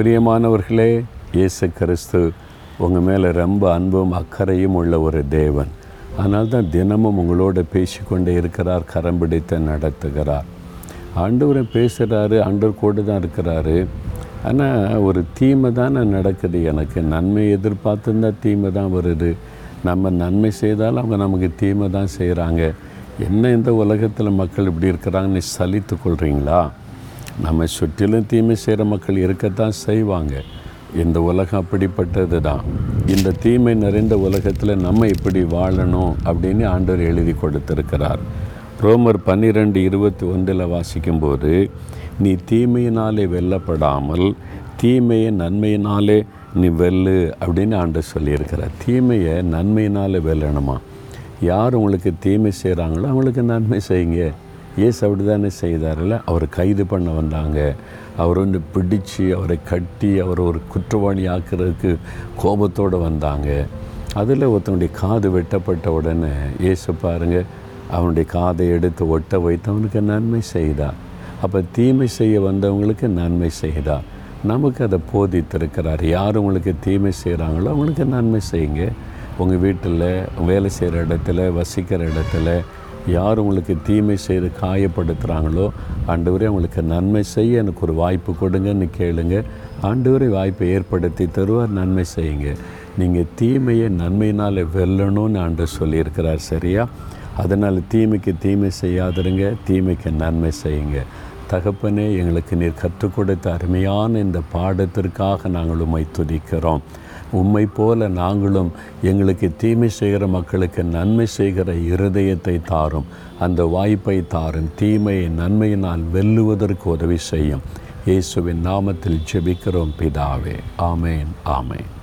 பிரியமானவர்களே இயேசு கிறிஸ்து உங்கள் மேலே ரொம்ப அன்பும் அக்கறையும் உள்ள ஒரு தேவன். அதனால் தான் தினமும் உங்களோட பேசிக்கொண்டே இருக்கிறார் கரம் பிடித்து நடத்துகிறார். ஆண்டவரை பேசுகிறாரு ஆண்டவர் கூட தான் இருக்கிறாரு. ஆனால் ஒரு தீமை தானே நடக்குது. எனக்கு நன்மை எதிர்பார்த்துருந்தா தீமை தான் வருது. நம்ம நன்மை செய்தாலும் அவங்க நமக்கு தீமை தான் செய்கிறாங்க என்ன இந்த உலகத்தில் மக்கள் இப்படி இருக்கிறாங்கன்னு சலித்து கொள்கிறீங்களா நம்ம சுற்றிலும் தீமை செய்கிற மக்கள் இருக்கத்தான் செய்வாங்க. இந்த உலகம் அப்படிப்பட்டது தான். இந்த தீமை நிறைந்த உலகத்தில் நம்ம இப்படி வாழணும் அப்படின்னு ஆண்டவர் எழுதி கொடுத்திருக்கிறார். ரோமர் பன்னிரெண்டு இருபத்தி ஒன்றில் வாசிக்கும்போது நீ தீமையினாலே வெல்லப்படாமல் தீமையை நன்மையினாலே நீ வெல்லு அப்படின்னு ஆண்டு சொல்லியிருக்கிறார். தீமையை நன்மையினாலே வெல்லணுமா? யார் உங்களுக்கு தீமை செய்கிறாங்களோ அவங்களுக்கு நன்மை செய்யுங்க. ஏசு அப்படி தானே செய்தார்ல? அவர் கைது பண்ண வந்தாங்க. அவர் வந்து பிடிச்சு அவரை கட்டி அவரை ஒரு குற்றவாளி ஆக்கிறதுக்கு கோபத்தோடு வந்தாங்க. அதில் ஒருத்தனுடைய காது வெட்டப்பட்ட உடனே இயேசு பாருங்கள் அவனுடைய காதை எடுத்து ஒட்ட வைத்து அவனுக்கு நன்மை செய்தார் அப்போ தீமை செய்ய வந்தவங்களுக்கு நன்மை செய்தார் நமக்கு அதை போதித்திருக்கிறார். யார் உங்களுக்கு தீமை செய்கிறாங்களோ அவங்களுக்கு நன்மை செய்யுங்க. உங்கள் வீட்டில் வேலை செய்கிற இடத்துல வசிக்கிற இடத்துல யார் உங்களுக்கு தீமை செய்து காயப்படுத்துகிறாங்களோ ஆண்டவரே அவங்களுக்கு நன்மை செய்ய எனக்கு ஒரு வாய்ப்பு கொடுங்கன்னு கேளுங்க. ஆண்டவரே வாய்ப்பை ஏற்படுத்தி தருவார் நன்மை செய்யுங்க. நீங்கள் தீமையை நன்மையினால் வெல்லணும்னு ஆண்டு சொல்லியிருக்கிறார் சரியா? அதனால் தீமைக்கு தீமை செய்யாதிருங்க தீமைக்கு நன்மை செய்யுங்க. தகப்பனே எங்களுக்கு நீர் கற்றுக் கொடுத்த அருமையான இந்த பாடத்திற்காக நாங்கள் உண்மை துதிக்கிறோம். உம்மை போல நாங்களும் எங்களுக்கு தீமை செய்கிற மக்களுக்கு நன்மை செய்கிற இருதயத்தை தாரும். அந்த வாய்ப்பை தாரும். தீமையை நன்மையினால் வெல்லுவதற்கு உதவி செய்யும். இயேசுவின் நாமத்தில் ஜெபிக்கிறோம் பிதாவே. ஆமேன் ஆமேன்.